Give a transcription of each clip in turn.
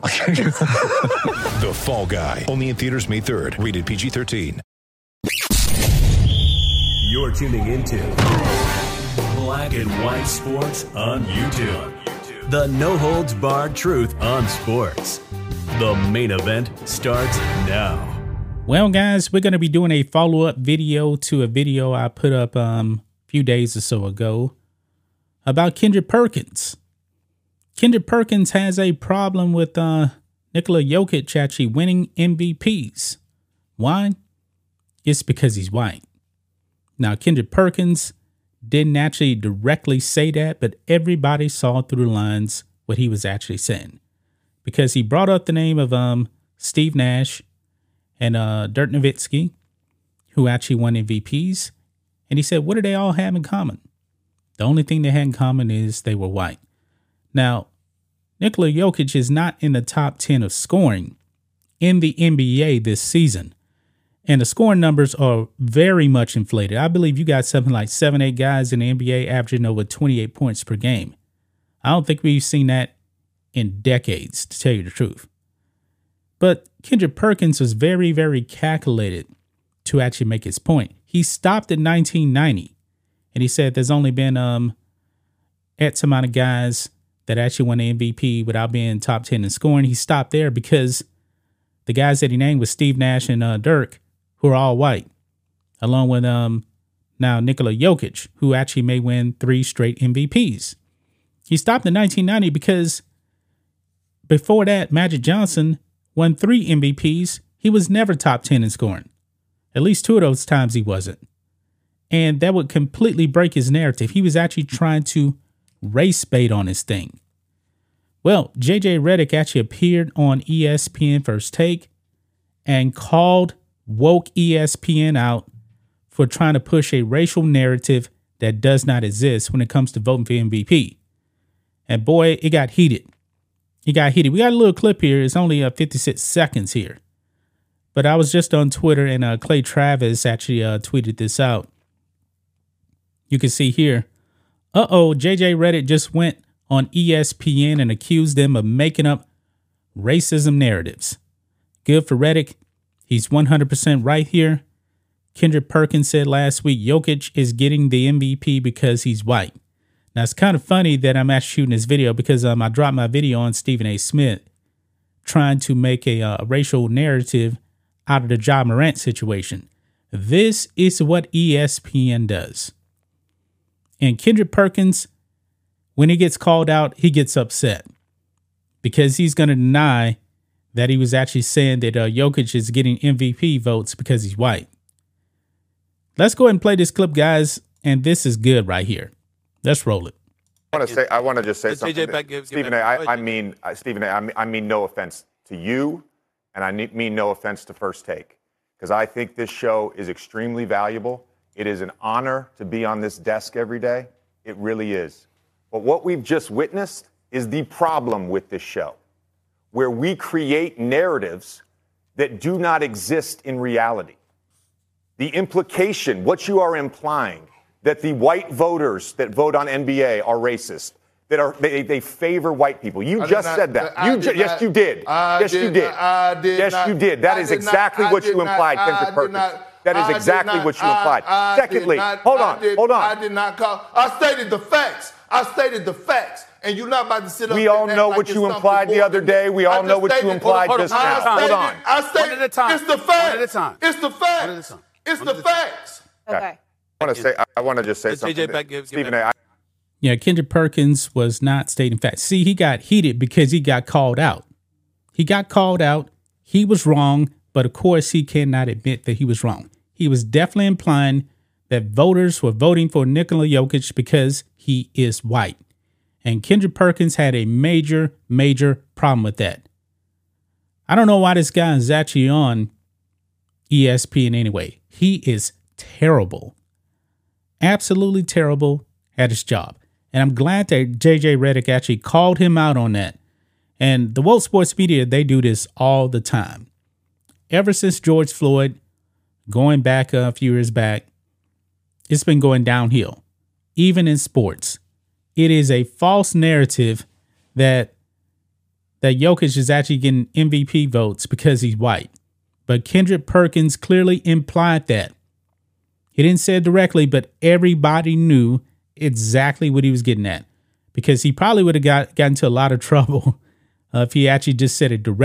The Fall Guy. Only in theaters May 3rd. Rated PG-13. You're tuning into Black and White Sports on YouTube. The no holds barred truth on sports. The main event starts now. Well, guys, we're going to be doing a follow up video to a video I put up um, a few days or so ago about Kendrick Perkins. Kendrick Perkins has a problem with uh, Nikola Jokic actually winning MVPs. Why? It's because he's white. Now, Kendrick Perkins didn't actually directly say that, but everybody saw through the lines what he was actually saying. Because he brought up the name of um, Steve Nash and uh, Dirk Nowitzki, who actually won MVPs. And he said, what do they all have in common? The only thing they had in common is they were white. Now, Nikola Jokic is not in the top 10 of scoring in the NBA this season. And the scoring numbers are very much inflated. I believe you got something like seven, eight guys in the NBA averaging over 28 points per game. I don't think we've seen that in decades, to tell you the truth. But Kendrick Perkins was very, very calculated to actually make his point. He stopped in 1990 and he said there's only been um X amount of guys that actually won the MVP without being top 10 in scoring. He stopped there because the guys that he named was Steve Nash and uh, Dirk, who are all white, along with um now Nikola Jokic, who actually may win three straight MVPs. He stopped in 1990 because before that, Magic Johnson won three MVPs. He was never top 10 in scoring. At least two of those times he wasn't. And that would completely break his narrative. He was actually trying to race bait on his thing. Well, JJ Redick actually appeared on ESPN First Take and called woke ESPN out for trying to push a racial narrative that does not exist when it comes to voting for MVP. And boy, it got heated. It got heated. We got a little clip here. It's only uh, 56 seconds here. But I was just on Twitter and uh, Clay Travis actually uh, tweeted this out. You can see here. Uh oh, JJ Redick just went on ESPN and accused them of making up racism narratives. Good for Redick. He's 100% right here. Kendrick Perkins said last week Jokic is getting the MVP because he's white. Now it's kind of funny that I'm actually shooting this video because um, I dropped my video on Stephen A. Smith trying to make a, uh, racial narrative out of the Ja Morant situation. This is what ESPN does. And Kendrick Perkins, when he gets called out, he gets upset because he's going to deny that he was actually saying that uh, Jokic is getting MVP votes because he's white. Let's go ahead and play this clip, guys. And this is good right here. Let's roll it. I want to say. I want to just say Let's something. JJ back- give- give Stephen back- A. go I, I mean, uh, Stephen A. I mean, I mean no offense to you, and I mean no offense to First Take, because I think this show is extremely valuable. It is an honor to be on this desk every day. It really is. But what we've just witnessed is the problem with this show, where we create narratives that do not exist in reality the implication, what you are implying, that the white voters that vote on NBA are racist, that are they, they favor white people. You I just not- said that. I You did ju- yes, you did. I yes, you did did. not- I did yes, not- you did. That is did exactly what you not- implied, Kendrick did Perkins. Not- that is I exactly not- what you implied. I did Secondly, not- hold on, did- hold on. I did not call. I stated the facts. I stated the facts. And you're not about to sit up We and all know like what it's you implied the other day. We all know what you implied hold on, just hold on, now. hold Hold I on. stated- I stated, One at a time. It's the One facts. at a time. It's the facts. One at a time. It's the at a time. facts. Okay. I want to say. I want to just say something. JJ that- back- give- give Stephen back- A. I, Yeah, Kendrick Perkins was not stating facts. See, he got heated because he got called out. He got called out. He was wrong, but of course, he cannot admit that he was wrong. He was definitely implying that voters were voting for Nikola Jokic because he is white. And Kendrick Perkins had a major, major problem with that. I don't know why this guy is actually on ESPN anyway. He is terrible, absolutely terrible at his job. And I'm glad that JJ Redick actually called him out on that. And the World Sports Media, they do this all the time. Ever since George Floyd, going back a few years back, it's been going downhill, even in sports. It is a false narrative that that Jokic is actually getting MVP votes because he's white. But Kendrick Perkins clearly implied that. He didn't say it directly, but everybody knew exactly what he was getting at because he probably would have got, got into a lot of trouble uh, if he actually just said it directly.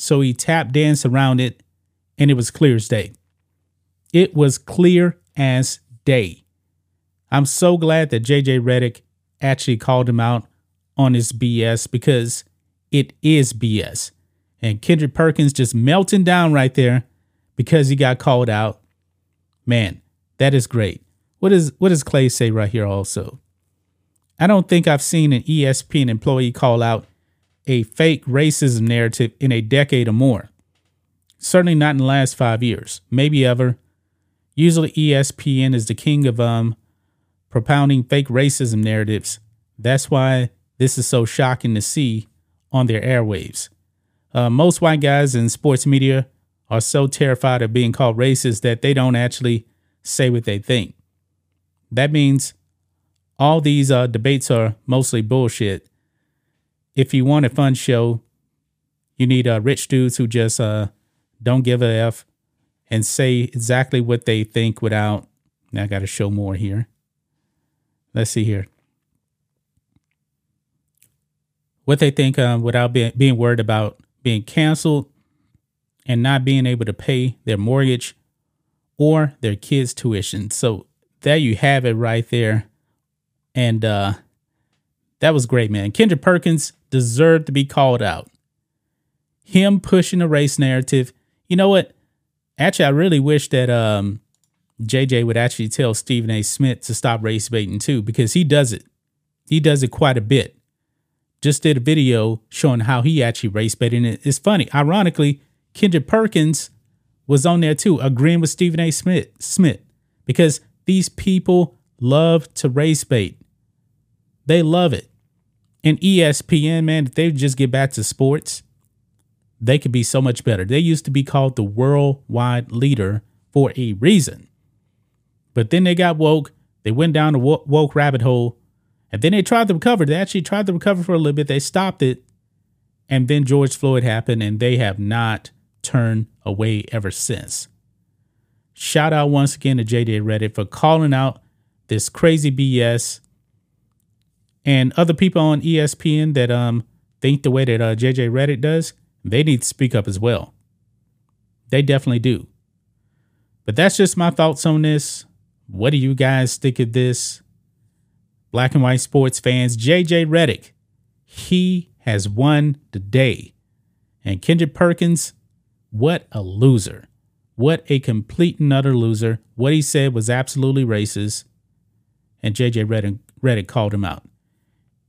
So he tap danced around it and it was clear as day. It was clear as day. I'm so glad that JJ Redick actually called him out on his BS because it is BS. And Kendrick Perkins just melting down right there because he got called out. Man, that is great. What is what does Clay say right here also? I don't think I've seen an ESPN employee call out a fake racism narrative in a decade or more. Certainly not in the last five years, maybe ever. Usually ESPN is the king of um propounding fake racism narratives. That's why this is so shocking to see on their airwaves. Uh, most white guys in sports media are so terrified of being called racist that they don't actually say what they think. That means all these uh, debates are mostly bullshit. If you want a fun show, you need uh, rich dudes who just uh, don't give a f and say exactly what they think without. Now I got to show more here. Let's see here. What they think um, without being, being worried about being canceled and not being able to pay their mortgage or their kids' tuition. So there you have it right there. And uh, that was great, man. Kendrick Perkins deserved to be called out. Him pushing a race narrative. You know what? Actually, I really wish that um, JJ would actually tell Stephen A. Smith to stop race baiting too, because he does it. He does it quite a bit. Just did a video showing how he actually race baited. And it's funny. Ironically, Kendrick Perkins was on there too, agreeing with Stephen A. Smith, Smith because these people love to race bait. They love it. And ESPN, man, if they just get back to sports, they could be so much better. They used to be called the worldwide leader for a reason. But then they got woke. They went down the woke rabbit hole. And then they tried to recover. They actually tried to recover for a little bit. They stopped it. And then George Floyd happened, and they have not turned away ever since. Shout out once again to JJ Redick for calling out this crazy BS and other people on ESPN that um think the way that uh, JJ Redick does. They need to speak up as well. They definitely do. But that's just my thoughts on this. What do you guys think of this? Black and white sports fans, JJ Redick, he has won the day. And Kendrick Perkins, what a loser. What a complete and utter loser. What he said was absolutely racist. And JJ Reddick, Redick called him out.